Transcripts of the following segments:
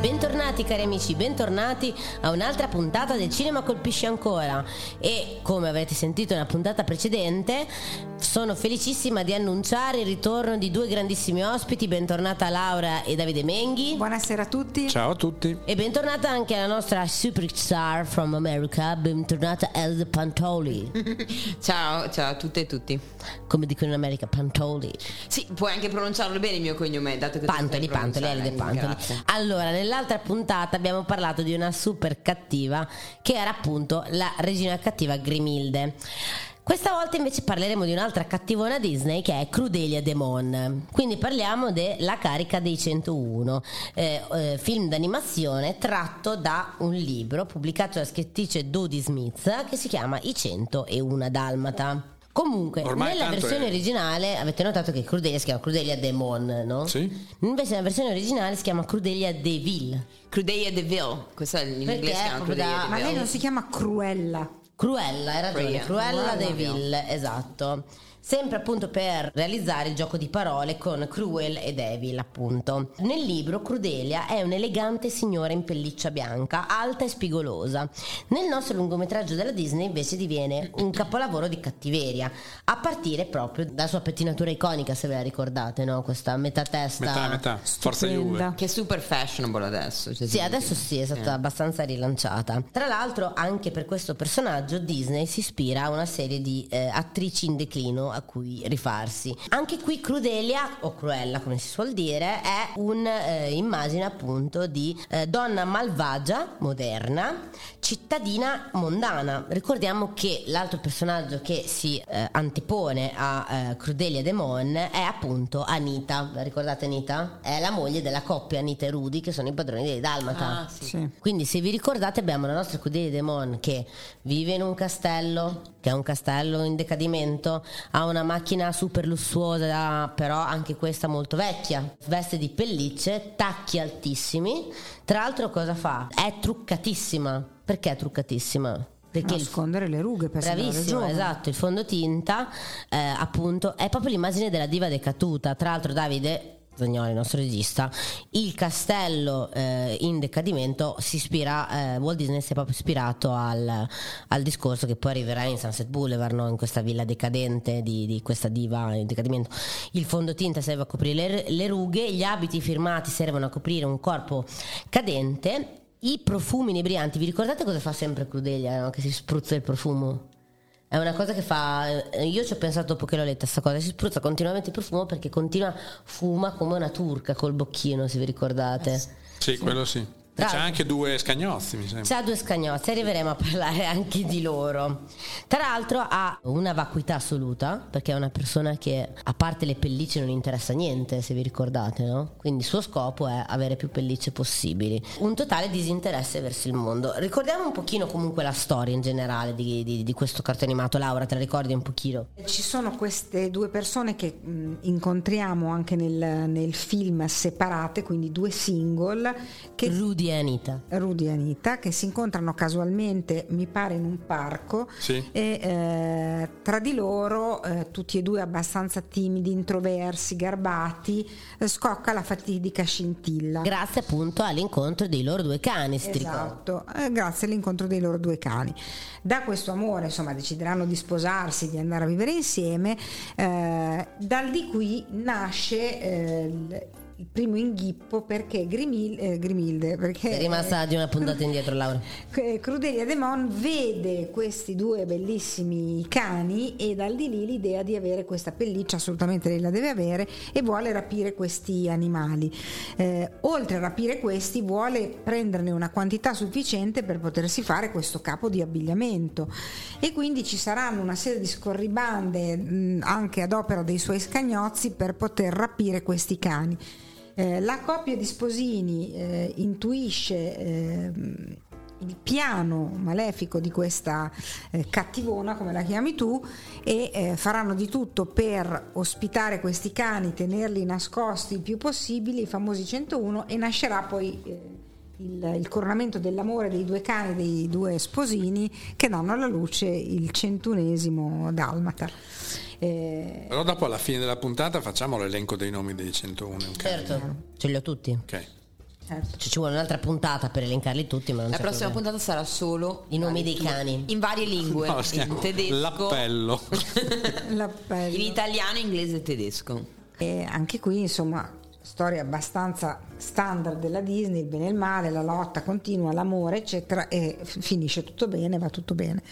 Bentornati cari amici, bentornati a un'altra puntata del Cinema Colpisce Ancora e come avrete sentito nella puntata precedente sono felicissima di annunciare il ritorno di due grandissimi ospiti, bentornata Laura e Davide Menghi Buonasera a tutti. Ciao a tutti. e bentornata anche la nostra superstar from America, bentornata Elde Pantoli, Ciao, ciao a tutte e tutti. come dicono in America Pantoli. Sì, puoi anche pronunciarlo bene il mio cognome, dato che tu Pantoli, Pantoli. Elide Pantoli. Grazie. Allora, nell'altra puntata abbiamo parlato di una super cattiva che era appunto la regina cattiva Grimilde. Questa volta invece parleremo di un'altra cattivona Disney che è Crudelia Demon. Quindi parliamo della carica dei 101, eh, eh, film d'animazione tratto da un libro pubblicato dalla scrittrice Dodie Smith che si chiama I 101 Dalmata. Comunque, Ormai nella versione è- originale avete notato che Crudelia si chiama Crudelia Demon, no? Sì. Invece nella versione originale si chiama Crudelia Deville. Crudelia de Vil, questo è in Perché inglese si chiama proprio Crudelia da- Ma lei non si chiama Cruella. Cruella, hai ragione, Cruella. Cruella Cruella. Deville, esatto. Sempre appunto per realizzare il gioco di parole con Cruel e Devil, appunto. Nel libro Crudelia è un'elegante signora in pelliccia bianca, alta e spigolosa. Nel nostro lungometraggio della Disney invece diviene un capolavoro di cattiveria, a partire proprio dalla sua pettinatura iconica, se ve la ricordate, no? Questa metà testa. Metà, metà. Forza. Juve. Che è super fashionable adesso. cioè, Sì, adesso sì, è stata abbastanza rilanciata. Tra l'altro, anche per questo personaggio Disney si ispira a una serie di eh, attrici in declino a cui rifarsi. Anche qui Crudelia, o Cruella come si suol dire, è un'immagine appunto di eh, donna malvagia, moderna, cittadina mondana. Ricordiamo che l'altro personaggio che si eh, antepone a eh, Crudelia Demon è appunto Anita. La ricordate Anita? È la moglie della coppia Anita e Rudy che sono i padroni dei Dalmata. Ah, sì. Sì. Quindi se vi ricordate abbiamo la nostra Crudelia Demon che vive in un castello, che è un castello in decadimento, ha una macchina super lussuosa, però anche questa molto vecchia, veste di pellicce, tacchi altissimi. Tra l'altro cosa fa? È truccatissima. Perché è truccatissima? Perché il Nascondere le rughe per Bravissimo, esatto, il fondotinta eh, appunto è proprio l'immagine della diva decaduta. Tra l'altro Davide Zagnoli, il nostro regista, il castello eh, in decadimento si ispira, eh, Walt Disney si è proprio ispirato al, al discorso che poi arriverà in Sunset Boulevard, no? in questa villa decadente di, di questa diva in decadimento. Il fondotinta serve a coprire le, le rughe, gli abiti firmati servono a coprire un corpo cadente. I profumi inebrianti, vi ricordate cosa fa sempre Crudelia? no? Che si spruzza il profumo? È una cosa che fa. eh, Io ci ho pensato dopo che l'ho letta sta cosa. Si spruzza continuamente il profumo perché continua, fuma come una turca col bocchino, se vi ricordate. Sì, quello sì. E Tra c'è anche due scagnozzi, mi sembra. C'ha due scagnozzi, arriveremo a parlare anche di loro. Tra l'altro ha una vacuità assoluta, perché è una persona che a parte le pellicce non interessa niente, se vi ricordate, no? Quindi il suo scopo è avere più pellicce possibili. Un totale disinteresse verso il mondo. Ricordiamo un pochino comunque la storia in generale di, di- di questo cartone animato. Laura, te la ricordi un pochino? Ci sono queste due persone che mh, incontriamo anche nel, nel film separate, quindi due single, che Rudy e Anita. Rudy e Anita che si incontrano casualmente, mi pare, in un parco Sì. e eh, tra di loro, eh, tutti e due abbastanza timidi, introversi, garbati, eh, scocca la fatidica scintilla. Grazie appunto all'incontro dei loro due cani, ricordi. Esatto, eh, grazie all'incontro dei loro due cani. Da questo amore, insomma, decideranno di sposarsi, di andare a vivere insieme. eh, dal di qui nasce eh, il, primo inghippo perché Grimil- eh, Grimilde, perché Sei rimasta di una puntata indietro, Laura. eh, Crudelia Demon vede questi due bellissimi cani e dal di lì l'idea di avere questa pelliccia, assolutamente lei la deve avere e vuole rapire questi animali. Eh, oltre a rapire questi vuole prenderne una quantità sufficiente per potersi fare questo capo di abbigliamento e quindi ci saranno una serie di scorribande mh, anche ad opera dei suoi scagnozzi per poter rapire questi cani. Eh, la coppia di sposini eh, intuisce ehm, il piano malefico di questa eh, cattivona, come la chiami tu, e eh, faranno di tutto per ospitare questi cani, tenerli nascosti il più possibile, i famosi 101, e nascerà poi eh, il, il coronamento dell'amore dei due cani, dei due sposini, che danno alla luce il centunesimo dalmata. Eh, Però dopo alla fine della puntata facciamo l'elenco dei nomi dei 101. Certo, ce li ho tutti. Ok. Certo. Cioè, ci vuole un'altra puntata per elencarli tutti, ma non La prossima problema. puntata sarà solo I nomi dei cani. in varie lingue, No, in tedesco, L'appello. L'appello. in italiano, inglese e tedesco. E anche qui, insomma, storia abbastanza standard della Disney, il bene e il male, la lotta continua, l'amore, eccetera, e f- finisce tutto bene, va tutto bene.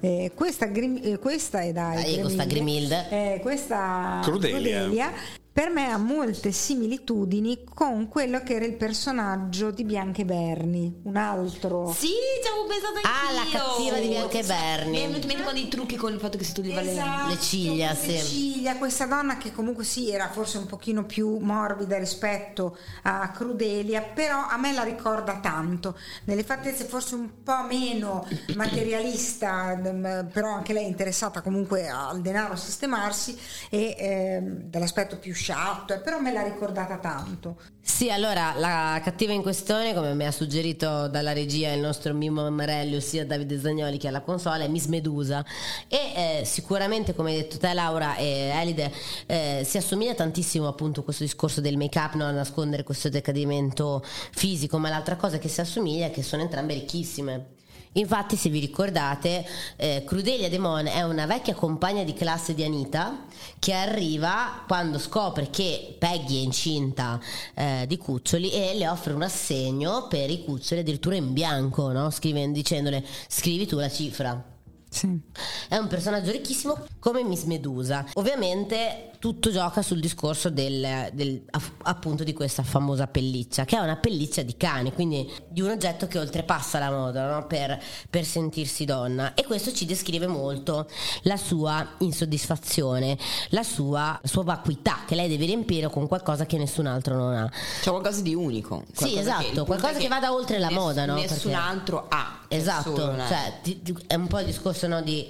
Eh, questa, Grim- eh, questa è da Dai, questa Grimilde. eh, questa Crudelia. Per me ha molte similitudini con quello che era il personaggio di Bianca e Berni, un altro Sì, ci avevo pensato Ah, anch'io. la cattiva di Bianca e Berni. Mi è venuto in mente con i trucchi con il fatto che si toglieva le... Esatto, Le ciglia, le sì. ciglia, questa donna che comunque sì era forse un pochino più morbida rispetto a Crudelia, però a me la ricorda tanto, nelle fattezze forse un po' meno materialista, mm, però anche lei interessata comunque al denaro a sistemarsi e ehm, dall'aspetto più sciatto, eh, però me l'ha ricordata tanto. Sì, allora la cattiva in questione, come mi ha suggerito dalla regia il nostro Mimo Amarelli, ossia Davide Zagnoli che è alla console, è Miss Medusa. E eh, sicuramente, come hai detto te, Laura e Elide, eh, si assomiglia tantissimo appunto a questo discorso del make-up, no? a nascondere questo decadimento fisico, ma l'altra cosa che si assomiglia è che sono entrambe ricchissime. Infatti, se vi ricordate, eh, Crudelia Demon è una vecchia compagna di classe di Anita che arriva quando scopre che Peggy è incinta eh, di cuccioli e le offre un assegno per i cuccioli addirittura in bianco, no? Scrivendo- dicendole scrivi tu la cifra. Sì. È un personaggio ricchissimo come Miss Medusa. Ovviamente tutto gioca sul discorso del, del- appunto di questa famosa pelliccia, che è una pelliccia di cane, quindi di un oggetto che oltrepassa la moda no? per, per sentirsi donna. E questo ci descrive molto la sua insoddisfazione, la sua, la sua vacuità che lei deve riempire con qualcosa che nessun altro non ha. C'è qualcosa di unico. Sì, qualcosa esatto, che- qualcosa è che vada oltre la ness- moda, no? Nessun Perché- altro ha. che è Esatto, cioè è un po' il discorso no, di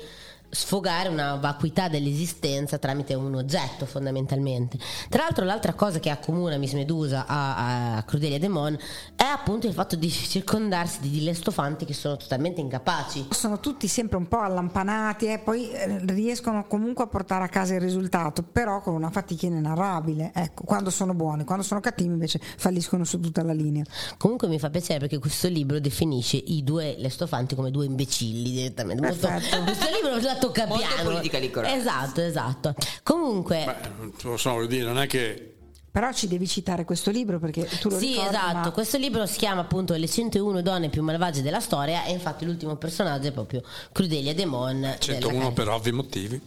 sfogare una vacuità dell'esistenza tramite un oggetto fondamentalmente. Tra l'altro l'altra cosa che accomuna Miss Medusa a, a Crudelia Demon è appunto il fatto di circondarsi di dilestofanti che sono totalmente incapaci. Sono tutti sempre un po' allampanati e poi eh, riescono comunque a portare a casa il risultato, però con una fatica inenarrabile. Ecco, quando sono buoni, quando sono cattivi invece falliscono su tutta la linea. Comunque mi fa piacere perché questo libro definisce i due lestofanti come due imbecilli direttamente. Perfetto. questo libro tocca Molto piano. politically correct. Esatto, esatto. Comunque Beh, non so, voglio dire, non è che Però ci devi citare questo libro perché tu lo Sì, ricordi, esatto. ma- Questo libro si chiama appunto Le 101 donne più malvagie della storia e infatti l'ultimo personaggio è proprio Crudelia Demon. 101 per ovvi motivi.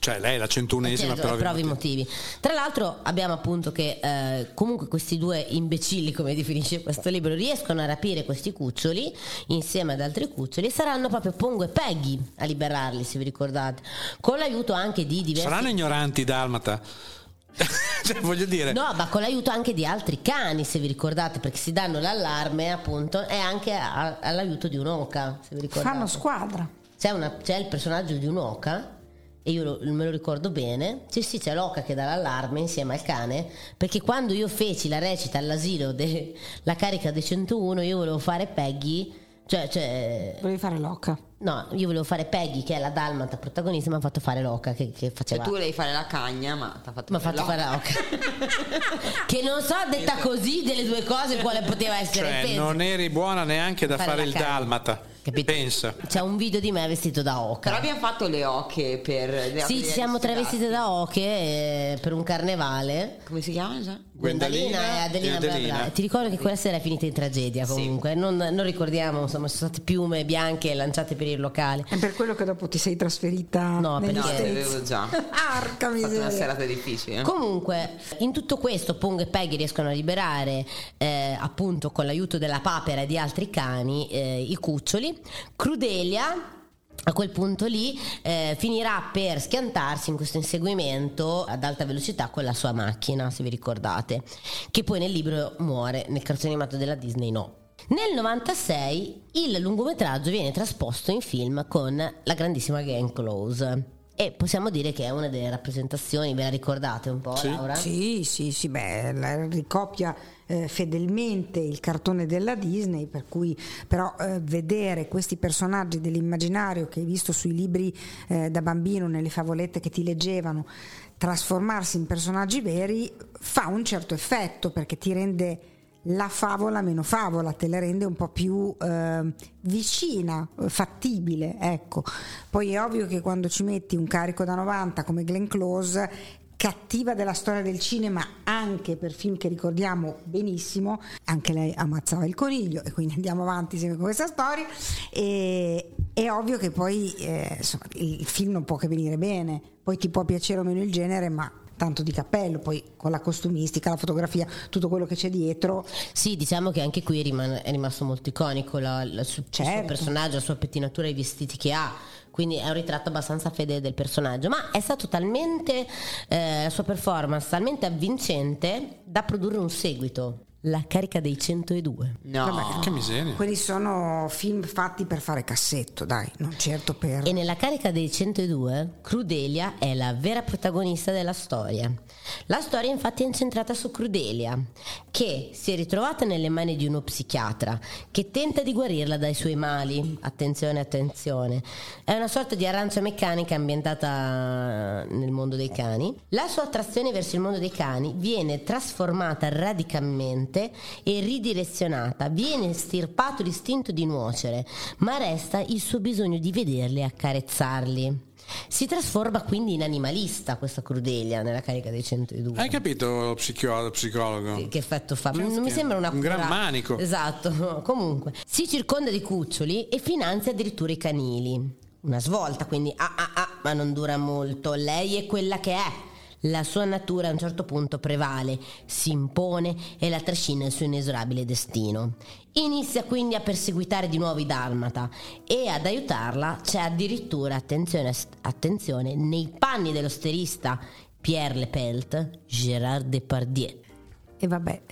Cioè lei è la 101esima Certo, per ovvi per ovvi motivi. motivi. Tra l'altro abbiamo appunto che eh, comunque questi due imbecilli, come definisce questo libro, riescono a rapire questi cuccioli insieme ad altri cuccioli e saranno proprio Pongo e Peggy a liberarli, se vi ricordate, con l'aiuto anche di diversi... Saranno ignoranti dalmata. cioè, voglio dire, No, ma con l'aiuto anche di altri cani, se vi ricordate, perché si danno l'allarme appunto e anche a- all'aiuto di un'oca, se vi ricordate. fanno squadra. C'è, una- c'è il personaggio di un'oca e io lo- me lo ricordo bene. Sì, sì, c'è l'oca che dà l'allarme insieme al cane. Perché quando io feci la recita all'asilo della carica dei 101, io volevo fare Peggy. Cioè, cioè, Volevi fare l'oca. no, io volevo fare Peggy, che è la dalmata protagonista, mi ha fatto fare l'oca che, che Cioè faceva. tu volevi fare la cagna, ma ti ha fatto Mi ha fatto fare l'oca. che non so, detta così, delle due cose, quale poteva essere. cioè, non eri buona neanche da Fare fare, il cagna. dalmata. Capito? Pensa. C'è un video di me vestito da oca. Però abbiamo fatto le oche per... le Sì, ci siamo travestite da oche eh, per un carnevale. Come si chiama già? Gwendalina e Adelina, e bla bla Adelina. bla. Ti ricordo che quella sera è finita in tragedia comunque. Non, non ricordiamo, insomma, sono state piume bianche lanciate per il locale. È per quello che dopo ti sei trasferita No, negli No, avevo già. Arca fatto una miseria. serata difficile. Comunque, in tutto questo, Pong e Peggy riescono a liberare, eh, appunto, con l'aiuto della papera e di altri cani, eh, i cuccioli. Crudelia. A quel punto lì eh, finirà per schiantarsi in questo inseguimento ad alta velocità con la sua macchina, se vi ricordate, che poi nel libro muore, nel cartone animato della Disney no. Nel 96 il lungometraggio viene trasposto in film con la grandissima Glenn Close. E possiamo dire che è una delle rappresentazioni, ve la ricordate un po', Sì. Laura? Sì, sì, sì, beh, ricopia eh, fedelmente il cartone della Disney, per cui però eh, vedere questi personaggi dell'immaginario che hai visto sui libri eh, da bambino, nelle favolette che ti leggevano, trasformarsi in personaggi veri fa un certo effetto perché ti rende la favola meno favola, te la rende un po' più eh, vicina, fattibile, ecco. Poi è ovvio che quando ci metti un carico da 90 come Glenn Close, cattiva della storia del cinema anche per film che ricordiamo benissimo, anche lei ammazzava il coniglio e quindi andiamo avanti sempre con questa storia e è ovvio che poi eh, insomma, il film non può che venire bene, poi ti può piacere o meno il genere, ma tanto di cappello, poi con la costumistica, la fotografia, tutto quello che c'è dietro, Sì, diciamo che anche qui è rimasto molto iconico la- la- su- il suo Certo. personaggio, la sua pettinatura i vestiti che ha. Quindi è un ritratto abbastanza fedele del personaggio, ma è stato talmente eh, la sua performance talmente avvincente da produrre un seguito, La carica dei 102. No. Che miseria. quelli sono film fatti per fare cassetto, dai, non certo per... E nella carica dei 102, Crudelia è la vera protagonista della storia. La storia infatti è incentrata su Crudelia, che si è ritrovata nelle mani di uno psichiatra che tenta di guarirla dai suoi mali. Attenzione, attenzione. È una sorta di arancia meccanica ambientata nel mondo dei cani. La sua attrazione verso il mondo dei cani viene trasformata radicalmente e ridirezionata. Viene stirpato l'istinto di nuocere, ma resta il suo bisogno di vederli e accarezzarli. Si trasforma quindi in animalista questa Crudelia nella carica dei 102. Hai capito lo lo psicologo? Che- Che effetto fa? Che- non mi sembra una un gran manico. Esatto. Comunque, si circonda di cuccioli e finanzia addirittura i canili. Una svolta, quindi ah ah ah, ma non dura molto. Lei è quella che è. La sua natura a un certo punto prevale, si impone e la trascina il suo inesorabile destino. Inizia quindi a perseguitare di nuovo i Dalmata e ad aiutarla c'è addirittura, attenzione, attenzione, nei panni dell'osterista Pierre Lepelt, Gérard Depardieu. E vabbè,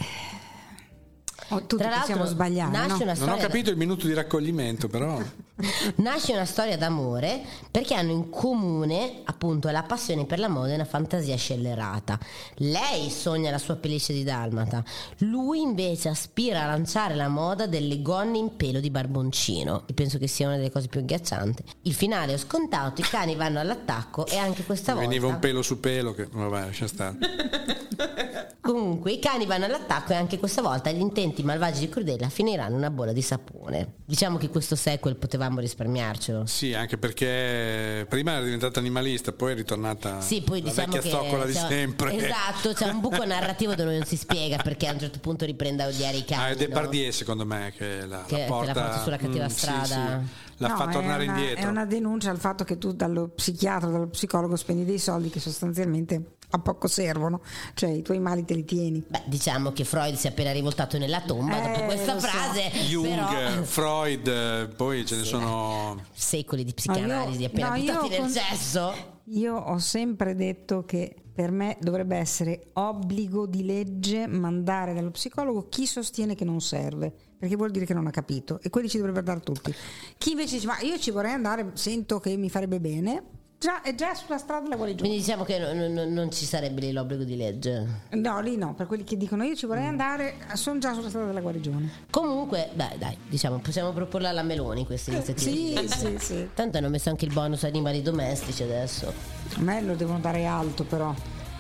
oh, tutti Tra possiamo l'altro sbagliare, nasce no? Non ho capito il minuto di raccoglimento, però. Nasce una storia d'amore perché hanno in comune appunto la passione per la moda e una fantasia scellerata. Lei sogna la sua pelliccia di dalmata, lui invece aspira a lanciare la moda delle gonne in pelo di barboncino. E penso che sia una delle cose più agghiaccianti. Il finale è scontato, i cani vanno all'attacco e anche questa volta Veniva un pelo su pelo che vabbè, lascia stare. Comunque i cani vanno all'attacco e anche questa volta gli intenti malvagi di Crudella finiranno in una bolla di sapone. Diciamo che questo sequel potevamo risparmiarcelo. Sì, anche perché prima era diventata animalista, poi è ritornata Sì, poi la diciamo vecchia che zoccola di sempre. Esatto, c'è un buco narrativo dove non si spiega perché a un certo punto riprende a odiare i cani. Ah, è no? Depardieu secondo me che la, Che- la che porta, la porta sulla cattiva Mm, sì, strada. sì. la No, fa è tornare una- indietro. È una denuncia al fatto che tu dallo psichiatra, dallo psicologo spendi dei soldi che sostanzialmente a poco servono, cioè i tuoi mali te li tieni. Beh, diciamo che Freud si è appena rivoltato nella tomba Eh, dopo questa lo so. frase. Jung, però- Freud, poi ce ne sono secoli di No, io- psicanalisi appena no, buttati nel con- cesso. Io ho sempre detto che per me dovrebbe essere obbligo di legge mandare dallo psicologo chi sostiene che non serve, perché vuol dire che non ha capito e quelli ci dovrebbero dare tutti. Chi invece dice ma io ci vorrei andare, sento che mi farebbe bene, già, è già sulla strada della guarigione. Quindi diciamo che non, non- non ci sarebbe lì l'obbligo di legge. No, lì no, per quelli che dicono io ci vorrei andare, sono già sulla strada della guarigione. Comunque, beh, dai, diciamo, possiamo proporla alla Meloni questa iniziativa. Sì, sì, sì. Tanto hanno messo anche il bonus animali domestici adesso. A me lo devono dare alto però.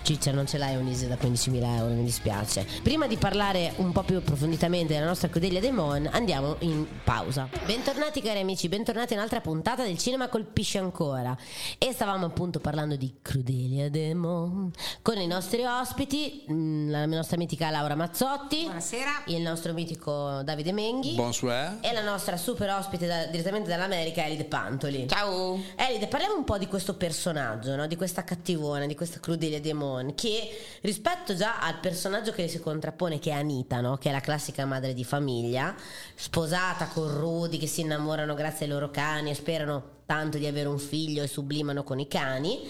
Ciccia, non ce l'hai un'ISE da 15.000 euro, mi dispiace. Prima di parlare un po' più approfonditamente della nostra Crudelia dei Mon, andiamo in pausa. Bentornati cari amici, bentornati in un'altra puntata del Cinema Colpisce Ancora. E stavamo appunto parlando di Crudelia dei Mon con i nostri ospiti, mh, la nostra mitica Laura Mazzotti, Buonasera. il nostro mitico Davide Menghi bonsoir. e la nostra super ospite da- direttamente dall'America, Elide Pantoli. Ciao. Elide, parliamo un po' di questo personaggio, no? di questa cattivona, di questa Crudelia Demon, che rispetto già al personaggio che si contrappone, che è Anita, no? che è la classica madre di famiglia, sposata con Rudy, che si innamorano grazie ai loro cani e sperano tanto di avere un figlio e sublimano con i cani.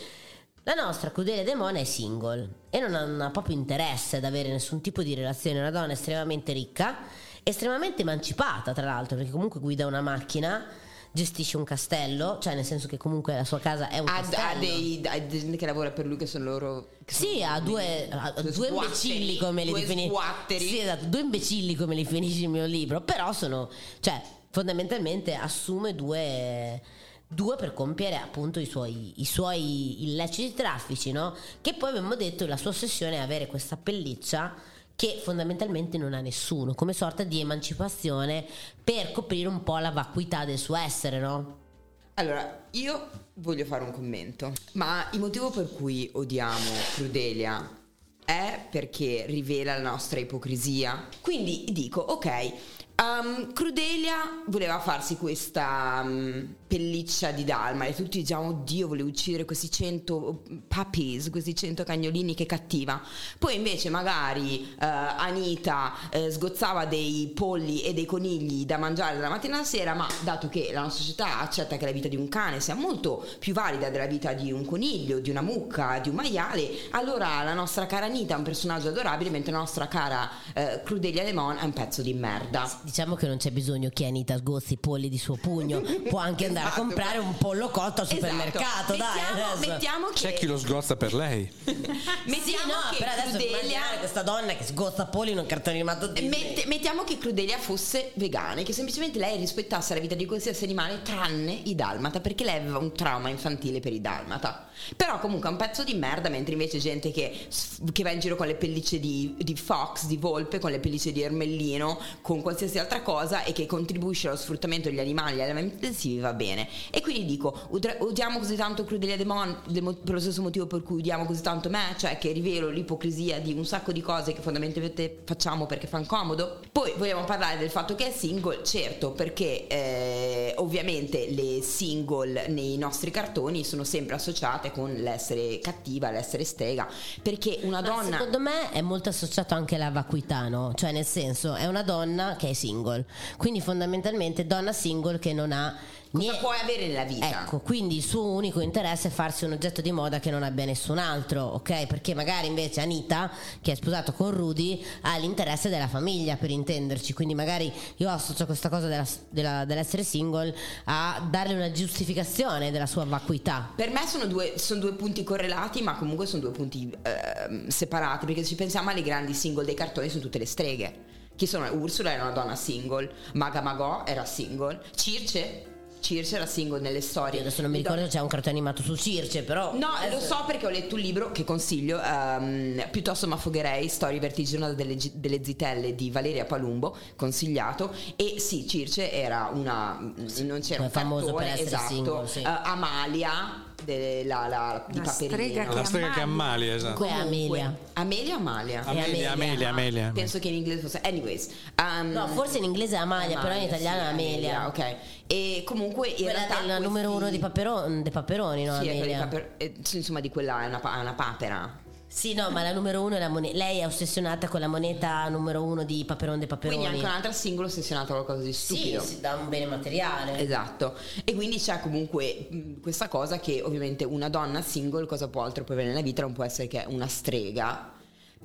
La nostra Crudelia Demon è single e non ha proprio interesse ad avere nessun tipo di relazione, è una donna estremamente ricca estremamente emancipata, tra l'altro, perché comunque guida una macchina, gestisce un castello, cioè nel senso che comunque la sua casa è un Ha, castello. ha dei, ha gente che lavora per lui che sono loro. che Sì, sono- ha due, ha due imbecilli come li sguatteri. Sì, esatto, due imbecilli come li finisce il mio libro, però sono, cioè, fondamentalmente assume due, due per compiere appunto i suoi, i suoi illeciti traffici, no? Che poi abbiamo detto la sua ossessione è avere questa pelliccia che fondamentalmente non ha nessuno, come sorta di emancipazione per coprire un po' la vacuità del suo essere, no? Allora, io voglio fare un commento, ma il motivo per cui odiamo Crudelia è perché rivela la nostra ipocrisia. Quindi dico, ok, um, Crudelia voleva farsi questa um, pelliccia di dalma e tutti diciamo, oddio, voleva uccidere questi 100 puppies, questi 100 cagnolini, che cattiva. Poi invece magari eh, Anita eh, sgozzava dei polli e dei conigli da mangiare dalla mattina alla sera, ma dato che la nostra società accetta che la vita di un cane sia molto più valida della vita di un coniglio, di una mucca, di un maiale, allora la nostra cara Anita è un personaggio adorabile, mentre la nostra cara eh, Crudelia Lemon è un pezzo di merda. Diciamo che non c'è bisogno che Anita sgozzi i polli di suo pugno, può anche andare a Esatto. comprare un pollo cotto al Esatto. supermercato, dai. Mettiamo, che C'è chi lo sgozza per lei. Sì, mettiamo no, che però adesso Crudelia questa donna che sgozza polli in un cartone animato. Mette- mettiamo che Crudelia fosse vegana e che semplicemente lei rispettasse la vita di qualsiasi animale tranne i dalmata perché lei aveva un trauma infantile per i dalmata però comunque è un pezzo di merda mentre invece gente che, che va in giro con le pellicce di, di fox, di volpe con le pellicce di ermellino con qualsiasi altra cosa e che contribuisce allo sfruttamento degli animali e agli allevamenti intensivi va bene e quindi dico odiamo così tanto Crudelia Demon per lo stesso motivo per cui odiamo così tanto me cioè che rivelo l'ipocrisia di un sacco di cose che fondamentalmente facciamo perché fa comodo poi vogliamo parlare del fatto che è single certo perché eh, ovviamente le single nei nostri cartoni sono sempre associate con l'essere cattiva l'essere strega perché una Ma donna Secondo me è molto associato anche alla vacuità, no? Cioè, nel senso, è una donna che è single. Quindi, fondamentalmente, donna single che non ha cosa niente. puoi avere nella vita Ecco, quindi il suo unico interesse è farsi un oggetto di moda che non abbia nessun altro, ok? Perché magari invece Anita, che è sposato con Rudy, ha l'interesse della famiglia, per intenderci. Quindi magari io associo questa cosa della- della- dell'essere single a darle una giustificazione della sua vacuità. Per me sono due, sono due punti correlati, ma comunque sono due punti ehm, separati, perché se ci pensiamo alle grandi single dei cartoni sono tutte le streghe. Chi sono? Ursula era una donna single, Maga Magò era single, Circe, Circe era single nelle storie. Io adesso non mi ricordo se c'è un cartone animato su Circe, però... No, lo adesso- so perché ho letto un libro che consiglio, ehm, piuttosto maffogherei, Storie vertiginose delle, gi- delle zitelle di Valeria Palumbo, consigliato. E sì, Circe era una... non c'era un famoso cartone, per essere esatto, single, sì. eh, Amalia, de- la, la- di La Paperino. strega La strega che ammalia, esatto. Comunque è Amelia. Amelia o Amalia? Amelia. Amelia, Amelia, Amelia. Penso che in inglese fosse. Anyways. um, No, forse in inglese è Amalia, però in italiano sì, è Amelia. Ok. E comunque in Quella realtà. questi- numero uno di Paperoni, dei Paperoni, no? Sì, quella Amelia? paper- eh, insomma, di quella è una, è una papera. Sì, no, ma la numero uno è la moneta. Lei è ossessionata con la moneta numero uno di Paperone dei Paperoni. Quindi anche un'altra singola ossessionata a qualcosa di Sì, stupido. si dà un bene materiale. Esatto, e quindi c'è comunque questa cosa che ovviamente una donna single cosa può altro può avere nella vita, non può essere che una strega,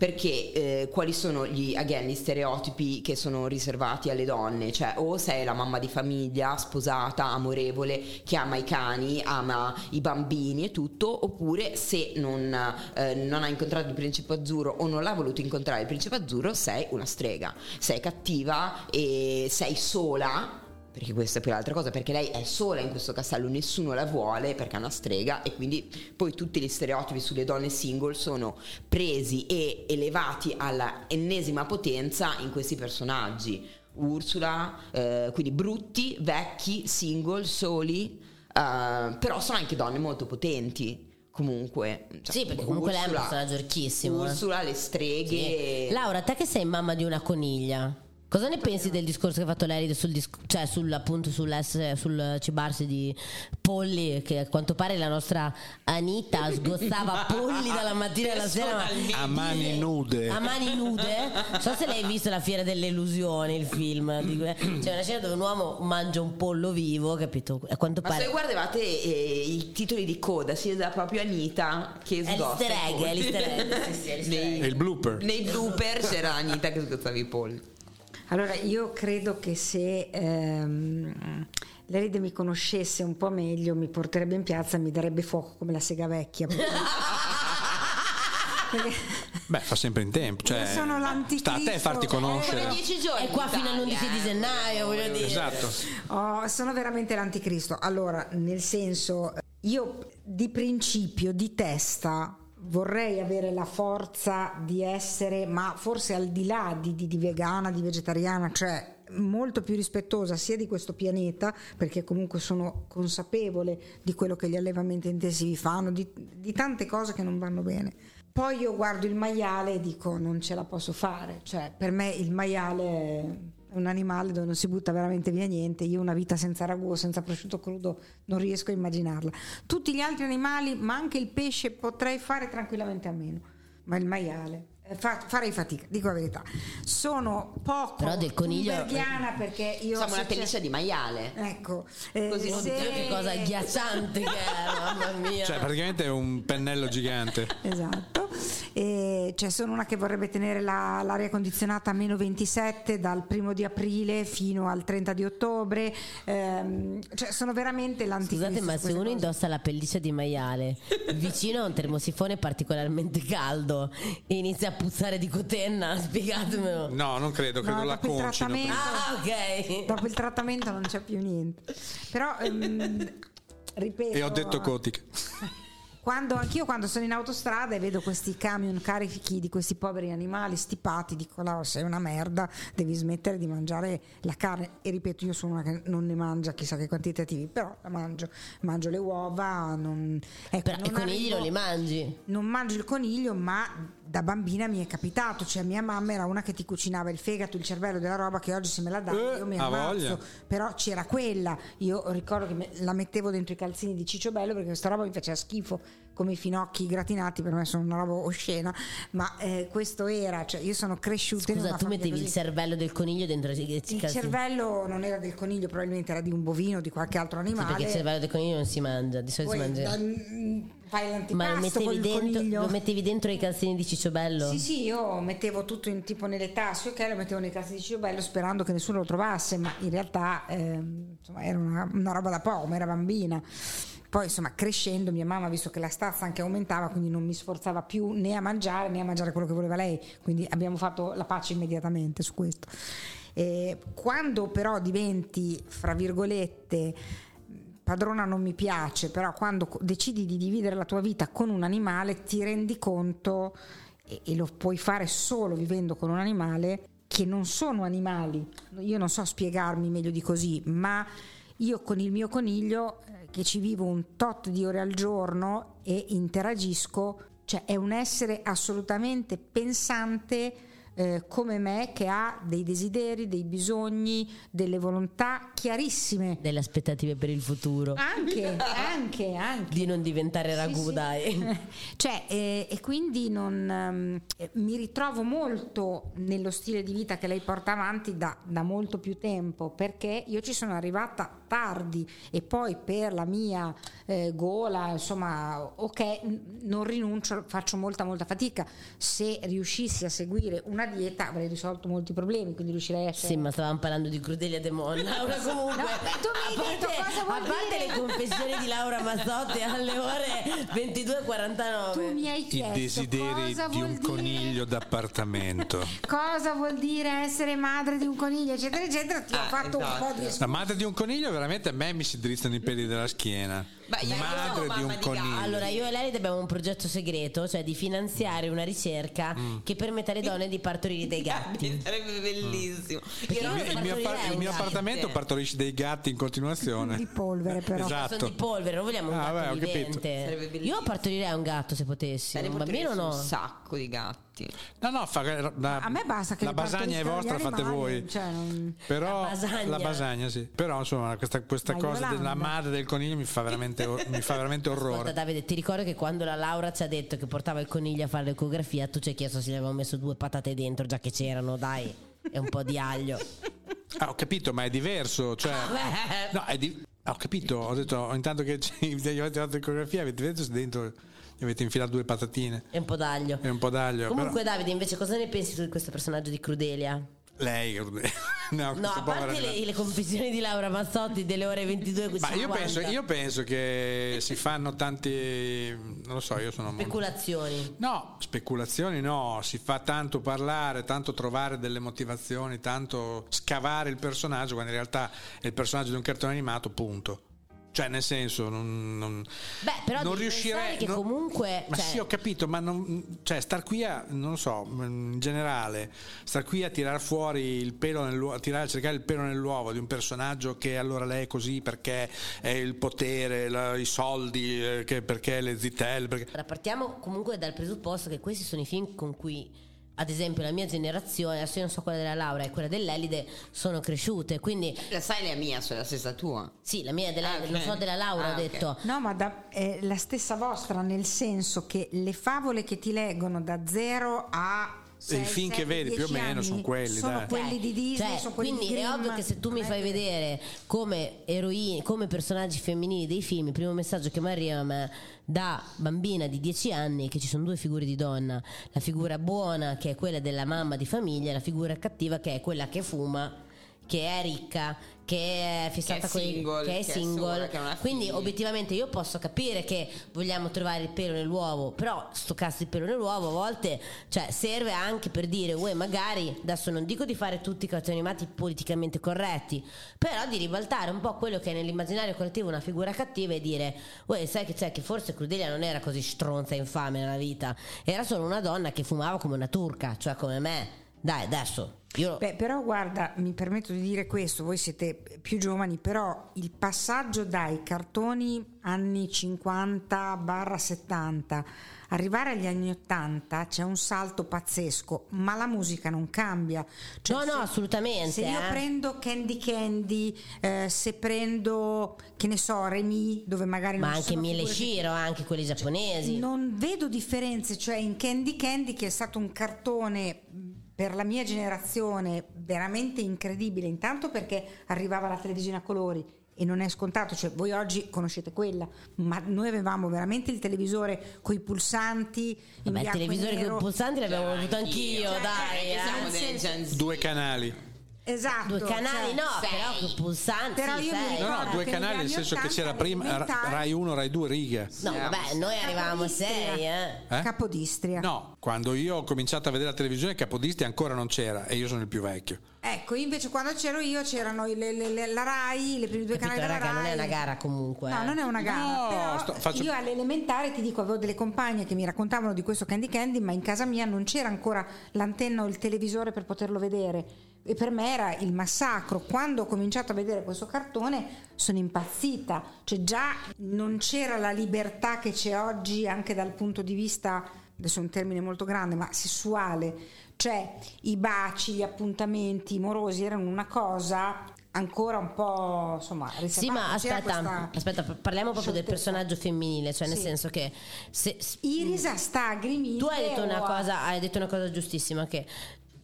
perché eh, quali sono gli, again, gli stereotipi che sono riservati alle donne? Cioè o sei la mamma di famiglia, sposata, amorevole, che ama i cani, ama i bambini e tutto, oppure se non, eh, non ha incontrato il principe azzurro o non l'ha voluto incontrare il principe azzurro, sei una strega, sei cattiva e sei sola perché questa è poi l'altra cosa, perché lei è sola in questo castello, nessuno la vuole perché è una strega e quindi poi tutti gli stereotipi sulle donne single sono presi e elevati alla ennesima potenza in questi personaggi. Ursula, eh, quindi brutti, vecchi, single, soli, eh, però sono anche donne molto potenti. Comunque, cioè, Sì, perché comunque lei è un Ursula- personaggio ricchissimo, eh. Ursula, le streghe. Sì. Laura, te che sei mamma di una coniglia, cosa ne pensi del discorso che ha fatto lei sul, dis- cioè sul, appunto sull'essere, sul cibarsi di polli? Che a quanto pare la nostra Anita sgozzava polli dalla mattina alla sera. ma- A mani nude. A mani nude? Non so se lei hai visto la fiera delle illusioni, il film. C'è una scena dove un uomo mangia un pollo vivo, capito? A quanto Ma se pare. guardavate eh, i titoli di coda, si vede proprio Anita che È sgozza l'easter egg, è l'easter egg, sì, sì, è l'easter Nei- È il blooper. Nei blooper c'era Anita che sgozzava i polli. Allora, io credo che se ehm, l'Eride mi conoscesse un po' meglio, mi porterebbe in piazza e mi darebbe fuoco come la sega vecchia. Perché Beh, fa sempre in tempo. Cioè, Io sono l'anticristo. sta a te farti Come conoscere. dieci giorni. È qua in fino Italia, all'11 di eh. gennaio, voglio dire. Esatto. Oh, sono veramente l'anticristo. Allora, nel senso, io di principio, di testa, vorrei avere la forza di essere, ma forse al di là di, di- di vegana, di vegetariana, cioè molto più rispettosa sia di questo pianeta, perché comunque sono consapevole di quello che gli allevamenti intensivi fanno, di, di tante cose che non vanno bene. Poi io guardo il maiale e dico non ce la posso fare, cioè per me il maiale un animale dove non si butta veramente via niente, io una vita senza ragù, senza prosciutto crudo non riesco a immaginarla. Tutti gli altri animali, ma anche il pesce potrei fare tranquillamente a meno, ma il maiale fa- farei fatica, dico la verità. Sono poco Però del coniglio- thunberghiana perché io Siamo una pelliccia di maiale. Ecco, eh, Così non se- che cosa agghiacciante che è, mamma mia. Cioè, praticamente è un pennello gigante. Esatto, e cioè sono una che vorrebbe tenere la- l'aria condizionata a meno 27 dal primo di aprile fino al 30 di ottobre, ehm, cioè sono veramente l'anticristo. Scusate, ma se uno cose. indossa la pelliccia di maiale vicino a un termosifone particolarmente caldo e inizia a puzzare di cotenna, spiegatemelo. No, non credo, credo No, la dopo il concino. trattamento- Ah, ok. Dopo il trattamento non c'è più niente. Però, ehm, ripeto... E ho detto cotica. Quando, anch'io quando sono in autostrada e vedo questi camion carichi di questi poveri animali stipati, dico no, sei una merda, devi smettere di mangiare la carne. E ripeto, io sono una che non ne mangia chissà che quantitativi, però la mangio. Mangio le uova, non, ecco, Però non i conigli arrivo- non li mangi. non mangio il coniglio, ma da bambina mi è capitato, cioè mia mamma era una che ti cucinava il fegato, il cervello della roba che oggi se me la dà Eh, io mi ammazzo, voglia. però c'era quella, io ricordo che me- la mettevo dentro i calzini di Ciccio Bello perché questa roba mi faceva schifo, come i finocchi gratinati, per me sono una roba oscena, ma eh, questo era, cioè io sono cresciuta in Scusa, una tu mettevi il così. cervello del coniglio dentro i i il calzini. cervello non era del coniglio, probabilmente era di un bovino, di qualche altro Sì, animale. perché il cervello del coniglio non si mangia, di solito Poi, si mangia. da- mm, fai l'antipasto Ma lo mettevi, il dentro, coniglio. lo mettevi dentro i calzini di Cicciobello? Sì, sì, io mettevo tutto in, tipo nelle tasche, ok, lo mettevo nei cassi di Cicciobello sperando che nessuno lo trovasse, ma in realtà ehm, insomma, era una, una roba da poco, ma era bambina. Poi insomma crescendo mia mamma, visto che la stazza anche aumentava, quindi non mi sforzava più né a mangiare né a mangiare quello che voleva lei, quindi abbiamo fatto la pace immediatamente su questo. Eh, quando però diventi, fra virgolette, padrona non mi piace, però quando decidi di dividere la tua vita con un animale ti rendi conto, e, lo puoi fare solo vivendo con un animale, che non sono animali. Io non so spiegarmi meglio di così, ma io con il mio coniglio, che ci vivo un tot di ore al giorno e interagisco, cioè è un essere assolutamente pensante eh, come me che ha dei desideri, dei bisogni, delle volontà chiarissime. Delle aspettative per il futuro. Anche, anche, anche. Di non diventare ragù, Sì, sì. dai. Cioè, eh, e quindi non, ehm, eh, mi ritrovo molto nello stile di vita che lei porta avanti da, da molto più tempo perché io ci sono arrivata tardi e poi per la mia eh, gola, insomma, ok, non rinuncio, faccio molta molta fatica. Se riuscissi a seguire una dieta avrei risolto molti problemi, quindi riuscirei a essere Sì, ma stavamo parlando di Crudelia De Mon. Laura comunque, No, tu mi hai a detto parte, cosa vuol a parte dire? le confessioni di Laura Mazzotti alle ore 22.49. tu mi hai I chiesto desideri cosa di un dire- coniglio d'appartamento. cosa vuol dire essere madre di un coniglio, eccetera, eccetera. Ti ho Ah, fatto esatto. un po' di La madre di un coniglio veramente a me mi si drizzano i peli della schiena. Ma io madre sono di un di gatto. coniglio. Allora, io e Lelid abbiamo un progetto segreto, cioè di finanziare una ricerca Mm. che permette alle donne di partorire dei gatti. Sarebbe bellissimo. Io io- il mio, partorirei appar- il mio appartamento partorisce dei gatti in continuazione. di polvere però. Esatto. Sono di polvere, non vogliamo un Ah, gatto beh, ho capito. vivente. Sarebbe bellissimo. Io partorirei un gatto se potessi. Un bambino no. un sacco di gatti. No, no, fa- la, A me basta che la basagna è vostra, gli fate animali, voi. cioè, non- Però La basagna. la basagna, sì. Però insomma, questa, questa cosa Yolanda. della madre del coniglio mi fa veramente, mi fa veramente Ascolta orrore. Davide, ti ricordo che quando la Laura ci ha detto che portava il coniglio a fare l'ecografia, tu ci hai chiesto se gli avevamo messo due patate dentro, già che c'erano, dai, e un po' di aglio. Ah, ho capito, ma è diverso. Cioè, no, è di- ah, ho capito. Ho detto, intanto che ci- gli avete fatto l'ecografia, avete detto se dentro gli avete infilato due patatine E un po' d'aglio. e un po' d'aglio. Comunque, però- Davide, invece, cosa ne pensi tu di questo personaggio di Crudelia? Lei, no, No, a parte le, le confessioni di Laura Mazzotti delle ore 22 Ma io penso, io penso che si fanno tanti, non lo so, io sono molto- speculazioni. No, speculazioni no, si fa tanto parlare, tanto trovare delle motivazioni, tanto scavare il personaggio quando in realtà è il personaggio di un cartone animato, punto. Cioè, nel senso, non, non, Beh, però non riuscirei. che non- comunque, Ma cioè- sì, ho capito, ma non, cioè, star qui a, non lo so, in generale, star qui a tirare fuori il pelo nell'uovo, a tirare, a cercare il pelo nell'uovo di un personaggio che allora lei è così perché è il potere, la- i soldi, eh, che- perché le zitelle. Perché... Allora, partiamo comunque dal presupposto che questi sono i film con cui ad esempio la mia generazione, adesso io non so quella della Laura e quella dell'Elide, sono cresciute. Quindi La sai la mia, sono la stessa tua. sì, la mia è della, Ah, ok. non so della Laura, Ah, ho detto. No, ma da- è la stessa vostra, nel senso che le favole che ti leggono da 0 a E i film che vedi, più o meno, sono quelli, Sono dai. quelli di Disney, Cioè, sono quelli quindi di è ovvio che se tu mi fai vedere come eroini, come personaggi femminili dei film, il primo messaggio che mi arriva a me da bambina di 10 anni è che ci sono due figure di donna, la figura buona che è quella della mamma di famiglia e la figura cattiva che è quella che fuma che è ricca, che è fissata è con i- single, che è che è single. sola, che Quindi obiettivamente io posso capire che vogliamo trovare il pelo nell'uovo, però sto cazzo di pelo nell'uovo a volte cioè, serve anche per dire, uè, magari adesso non dico di fare tutti i cartoni animati politicamente corretti, però di ribaltare un po' quello che è nell'immaginario collettivo una figura cattiva e dire, uè, sai che c'è che forse Crudelia non era così stronza e infame nella vita, era solo una donna che fumava come una turca, cioè come me. Dai, adesso io Beh, però guarda, mi permetto di dire questo, voi siete più giovani, però il passaggio dai cartoni anni 50-70 arrivare agli anni 80 c'è un salto pazzesco, ma la musica non cambia. Cioè, No, no, se- assolutamente, Se io eh. prendo Candy Candy, eh, se prendo, che ne so, Remy, dove magari ma non anche Mille figure che- Shiro, anche quelli giapponesi. non vedo differenze, cioè in Candy Candy che è stato un cartone per la mia generazione veramente incredibile, intanto perché arrivava la televisione a colori e non è scontato, cioè voi oggi conoscete quella, ma noi avevamo veramente il televisore con i pulsanti, in Vabbè, il televisore con i pulsanti l'abbiamo avuto anch'io, Cioè, dai. eh. Due canali. Esatto. Due canali cioè, no, sei. però pulsanti Però io sei. No, no, due canali, nel senso che 80 c'era prima Rai 1, Rai 2, righe. No, vabbè, noi eravamo sei, eh. Eh? Capodistria. No, quando io ho cominciato a vedere la televisione Capodisti ancora non c'era e io sono il più vecchio. Ecco, invece quando c'ero io c'erano le- le- le- la RAI, le prime due Capito, canali della raga, non è RAI. una gara comunque. No, eh. non è una gara. No, però sto- faccio- Io all'elementare ti dico, avevo delle compagne che mi raccontavano di questo Candy Candy, ma in casa mia non c'era ancora l'antenna o il televisore per poterlo vedere. E per me era il massacro. Quando ho cominciato a vedere questo cartone sono impazzita. Cioè già non c'era la libertà che c'è oggi anche dal punto di vista, adesso è un termine molto grande, ma sessuale. Cioè i baci, gli appuntamenti morosi erano una cosa ancora un po' insomma riservata. Sì, ma aspetta, aspetta, parliamo proprio del personaggio femminile, cioè nel Sì. senso che se, Irisa sta a Grimilde tu hai detto una cosa, hai detto una cosa giustissima che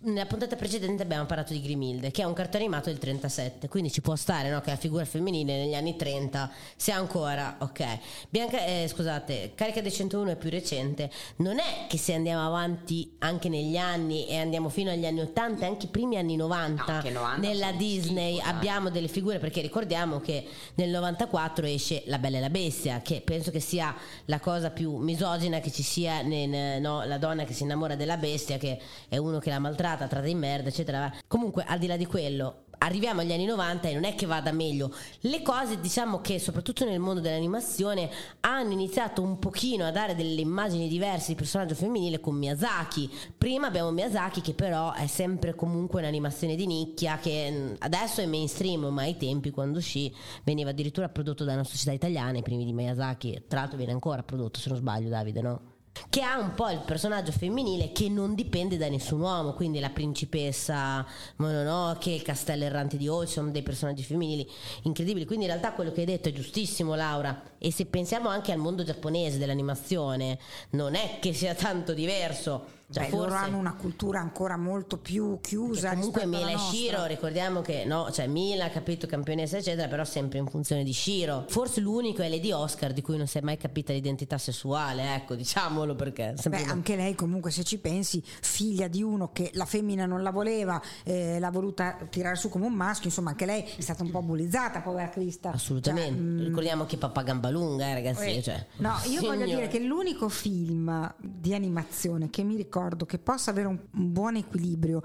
nella puntata precedente abbiamo parlato di Grimilde, che è un cartone animato del 37, quindi ci può stare no? che la figura femminile negli anni 30 sia ancora, ok. Bianca, eh, scusate, Carica dei 101 è più recente, non è che se andiamo avanti anche negli anni e andiamo fino agli anni 80, anche i primi anni 90, No, anche 90 nella Disney schifo, abbiamo delle figure, perché ricordiamo che nel 94 esce La Bella e la Bestia, che penso che sia la cosa più misogina che ci sia, nel- no? la donna che si innamora della bestia, che è uno che la maltratta, tratta in merda, eccetera. Comunque, al di là di quello, arriviamo agli anni 90 e non è che vada meglio. Le cose, diciamo che soprattutto nel mondo dell'animazione hanno iniziato un pochino a dare delle immagini diverse di personaggio femminile con Miyazaki. Prima abbiamo Miyazaki che però è sempre comunque un'animazione di nicchia che mh, adesso è mainstream, ma ai tempi quando uscì veniva addirittura prodotto da una società italiana, i primi di Miyazaki, tra l'altro viene ancora prodotto se non sbaglio Davide, no? Che ha un po' il personaggio femminile che non dipende da nessun uomo, quindi la principessa Mononoke, il castello errante di Oz, sono dei personaggi femminili incredibili. Quindi in realtà quello che hai detto è giustissimo, Laura. E se pensiamo anche al mondo giapponese dell'animazione, non è che sia tanto diverso. Già, Beh, loro forse. hanno una cultura ancora molto più chiusa. Che comunque Mila e. Shiro, ricordiamo che no, cioè Mila, capito, campionessa, eccetera, però sempre in funzione di Shiro. Forse l'unico è Lady Oscar di cui non si è mai capita l'identità sessuale, ecco, diciamolo perché. Beh, anche lei comunque se ci pensi, figlia di uno che la femmina non la voleva, eh, l'ha voluta tirare su come un maschio, insomma anche lei è stata un po' bullizzata, povera Crista. Assolutamente. Cioè, mm, Ricordiamo che Papà Gambalunga, eh, ragazzi. eh, Cioè, no, io voglio signore. dire che l'unico film di animazione che mi ricordo che possa avere un, un buon equilibrio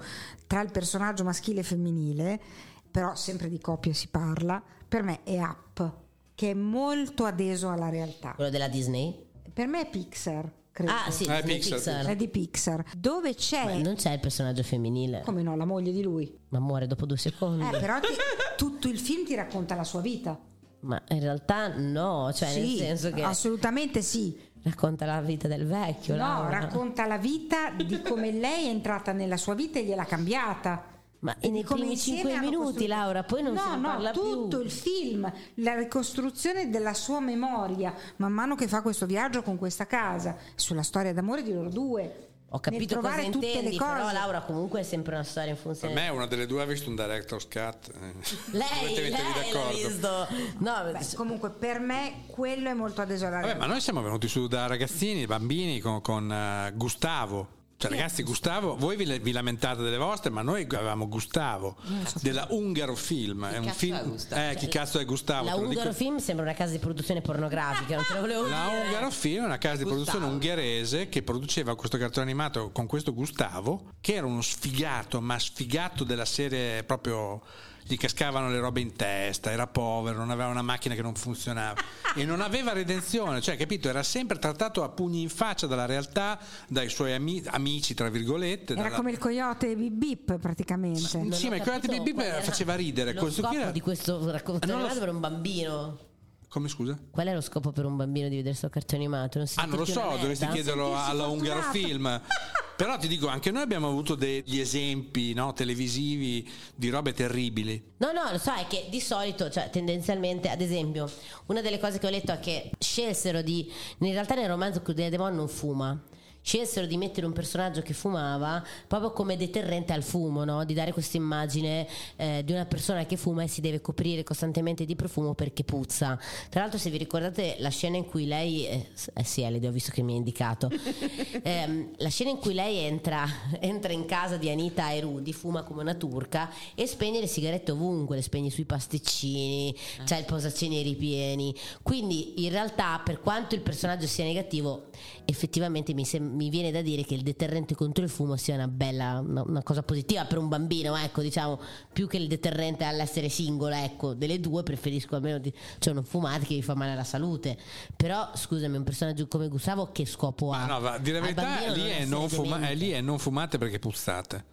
tra il personaggio maschile e femminile, però sempre di coppie si parla, per me è Up, che è molto adeso alla realtà. Quello della Disney? Per me è Pixar, credo. Ah, sì, Eh, Disney Pixar, È di Pixar, dove c'è Ma non c'è il personaggio femminile, come no, la moglie di lui. ma muore dopo due secondi. Eh, però ti- tutto il film ti racconta la sua vita. Ma in realtà no, cioè nel sì, senso che assolutamente sì. Racconta la vita del vecchio. No, Laura. racconta la vita di come lei è entrata nella sua vita e gliel'ha cambiata. Ma E nei primi cinque minuti, costruito- Laura, poi non no, se ne no, parla tutto più. il film, la ricostruzione della sua memoria, man mano che fa questo viaggio con questa casa, sulla storia d'amore di loro due. Ho capito cosa trovare tutte intendi, le cose. però Laura comunque è sempre una storia in Per funzione. me una delle due ha visto un director's cut. eh. Lei, lei l'ha d'accordo. visto. No, Beh, comunque per me quello è molto adeso alla Vabbè, realtà. ma noi siamo venuti su da ragazzini, bambini con, con, eh, Gustavo. Cioè, ragazzi, Gustavo, voi vi, vi lamentate delle vostre, ma noi avevamo Gustavo della Ungaro Film. È un film. Eh, chi cazzo è Gustavo? la Ungaro dico- Film sembra una casa di produzione pornografica, non te lo volevo La dire. Ungaro Film è una casa di produzione ungherese che produceva questo cartone animato con questo Gustavo, che era uno sfigato, ma sfigato della serie proprio. Gli cascavano le robe in testa, era povero, non aveva una macchina che non funzionava e non aveva redenzione, cioè capito? Era sempre trattato a pugni in faccia dalla realtà, dai suoi ami- amici, tra virgolette. Era dalla- come il coyote Bip Bip praticamente. Non Sì, ma il Coyote Bip era faceva ridere. Lo Questo scopo era- di questo racconto Ah, so. per un bambino. Come scusa? Qual è lo scopo per un bambino di vedere questo cartone animato? Non si Ah, non lo so, dovresti chiederlo alla Ungaro. Film. Però ti dico, anche noi abbiamo avuto degli esempi no, televisivi di robe terribili. No, no, lo so, è che di solito, cioè tendenzialmente, ad esempio, una delle cose che ho letto è che scelsero di. In realtà nel romanzo Crudele Demon non fuma. Scelsero di mettere un personaggio che fumava proprio come deterrente al fumo, no? di dare questa immagine eh, di una persona che fuma e si deve coprire costantemente di profumo perché puzza. Tra l'altro, se vi ricordate la scena in cui lei, eh, eh sì, Elide, ho visto che mi ha indicato, Ehm, la scena in cui lei entra, entra in casa di Anita e Rudy, fuma come una turca e spegne le sigarette ovunque, le spegne sui pasticcini, c'ha il posaceneri ripieni. Quindi in realtà, per quanto il personaggio sia negativo, effettivamente mi, sem- mi viene da dire che il deterrente contro il fumo sia una bella, una, una cosa positiva per un bambino, ecco, diciamo, più che il deterrente all'essere singola, ecco, delle due preferisco almeno, di- cioè non fumate che vi fa male alla salute. Però, scusami, un personaggio come Gustavo che scopo ha? Ma no, va, dire la verità, lì è, fuma- eh, lì è non fumate perché puzzate.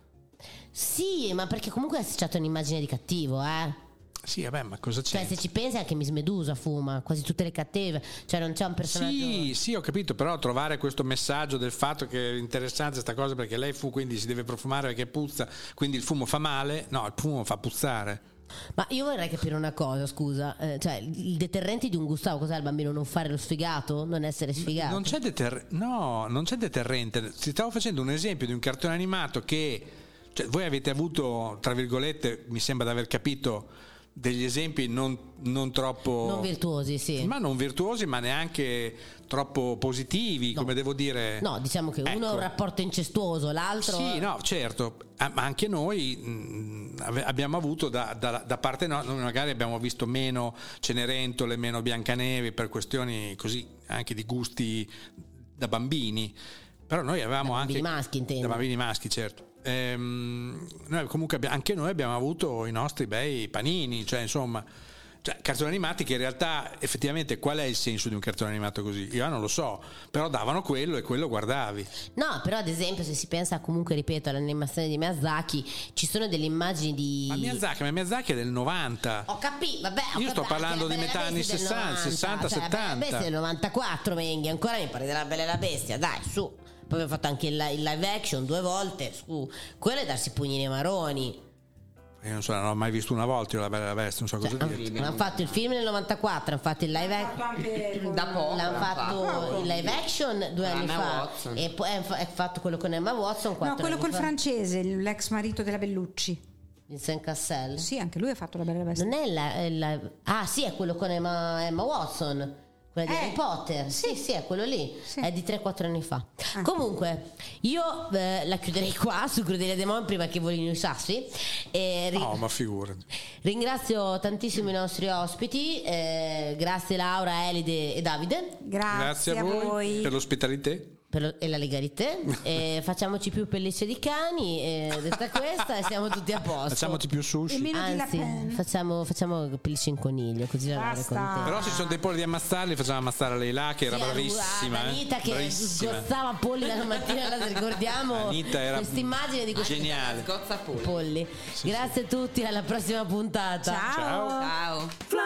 Sì, ma perché comunque è associato a un'immagine di cattivo, eh. Sì, vabbè, ma cosa Cioè, c'è? se ci pensi anche Miss Medusa fuma, quasi tutte le cattive. Cioè, non c'è un personaggio. Sì, sì, ho capito, però trovare questo messaggio del fatto che è interessante questa cosa perché lei fu, quindi si deve profumare perché puzza, quindi il fumo fa male, no, il fumo fa puzzare. Ma io vorrei capire una cosa, scusa. eh, cioè, il deterrente di un Gustavo, cos'è il bambino? Non fare lo sfigato? Non essere sfigato? Non c'è, deter- no, non c'è deterrente. Ti stavo facendo un esempio di un cartone animato che cioè, voi avete avuto, tra virgolette, mi sembra di aver capito, degli esempi non, non troppo... Non virtuosi, sì. ma non virtuosi, ma neanche troppo positivi, come devo dire. No, diciamo che uno Ecco. ha un rapporto incestuoso, l'altro. Sì, no, certo, ma anche noi mh, ave- abbiamo avuto da, da- da parte nostra, noi magari abbiamo visto meno Cenerentole, meno Biancanevi per questioni così anche di gusti da bambini, però noi avevamo Da anche... bambini maschi, intendo. Da bambini maschi, certo. Ehm, noi comunque abbi- anche noi abbiamo avuto i nostri bei panini, cioè insomma... Cioè, cartoni animati che in realtà effettivamente qual è il senso di un cartone animato così? Io non lo so, però davano quello e quello guardavi. No, però ad esempio se si pensa comunque, ripeto, all'animazione di Miyazaki, ci sono delle immagini di... Ma Miyazaki, ma Miyazaki è del 90. Ho capito, vabbè. ho Io sto parlando di la metà anni Bestia del 60, 90, 60, cioè, La 70. Bella Bestia del 94, Menghi, ancora mi pare della Bella e la Bestia, dai, su. Poi abbiamo fatto anche il, il live action due volte, su. Quello è darsi pugni nei maroni. Io non so, non ho mai visto una volta io la Bella e la Bestia, non so cosa Cioè, dire. hanno fatto il film nel 94, hanno fatto il live action. Da poco. L'hanno fatto il live action due anni Emma fa Watson. e poi è fatto quello con Emma Watson No, quello col fa. francese, l'ex marito della Bellucci. Vincent Cassel. Sì, anche lui ha fatto la bella e la bestia. Non è la, la- Ah, sì, è quello con Emma, Emma Watson. Quella di Eh, Harry Potter. Sì, sì, è quello lì. Sì. È di 3-4 anni fa. Ah. Comunque, io eh, la chiuderei qua su Crudelia Demon prima che volino i sassi. E ri- No, ma figurati. Ringrazio tantissimo i nostri ospiti. eh, grazie Laura, Elide e Davide. Grazie, Grazie a voi, per l'ospitalità lo, e la legalità? E eh, facciamoci più pellicce di cani e detta questa siamo tutti a posto. Facciamoci più sushi. Anzi facciamo, facciamo pellicce in coniglio così la raccontiamo però ci sono dei polli di ammazzarli facciamo ammazzare lei là che era sì, bravissima eh. Anita eh? che bravissima. sgozzava polli dalla mattina la ricordiamo. Anita era questa immagine di questa geniale. scozza polli, polli. Sì, grazie sì. a tutti alla prossima puntata. Ciao. Ciao, ciao. Fly,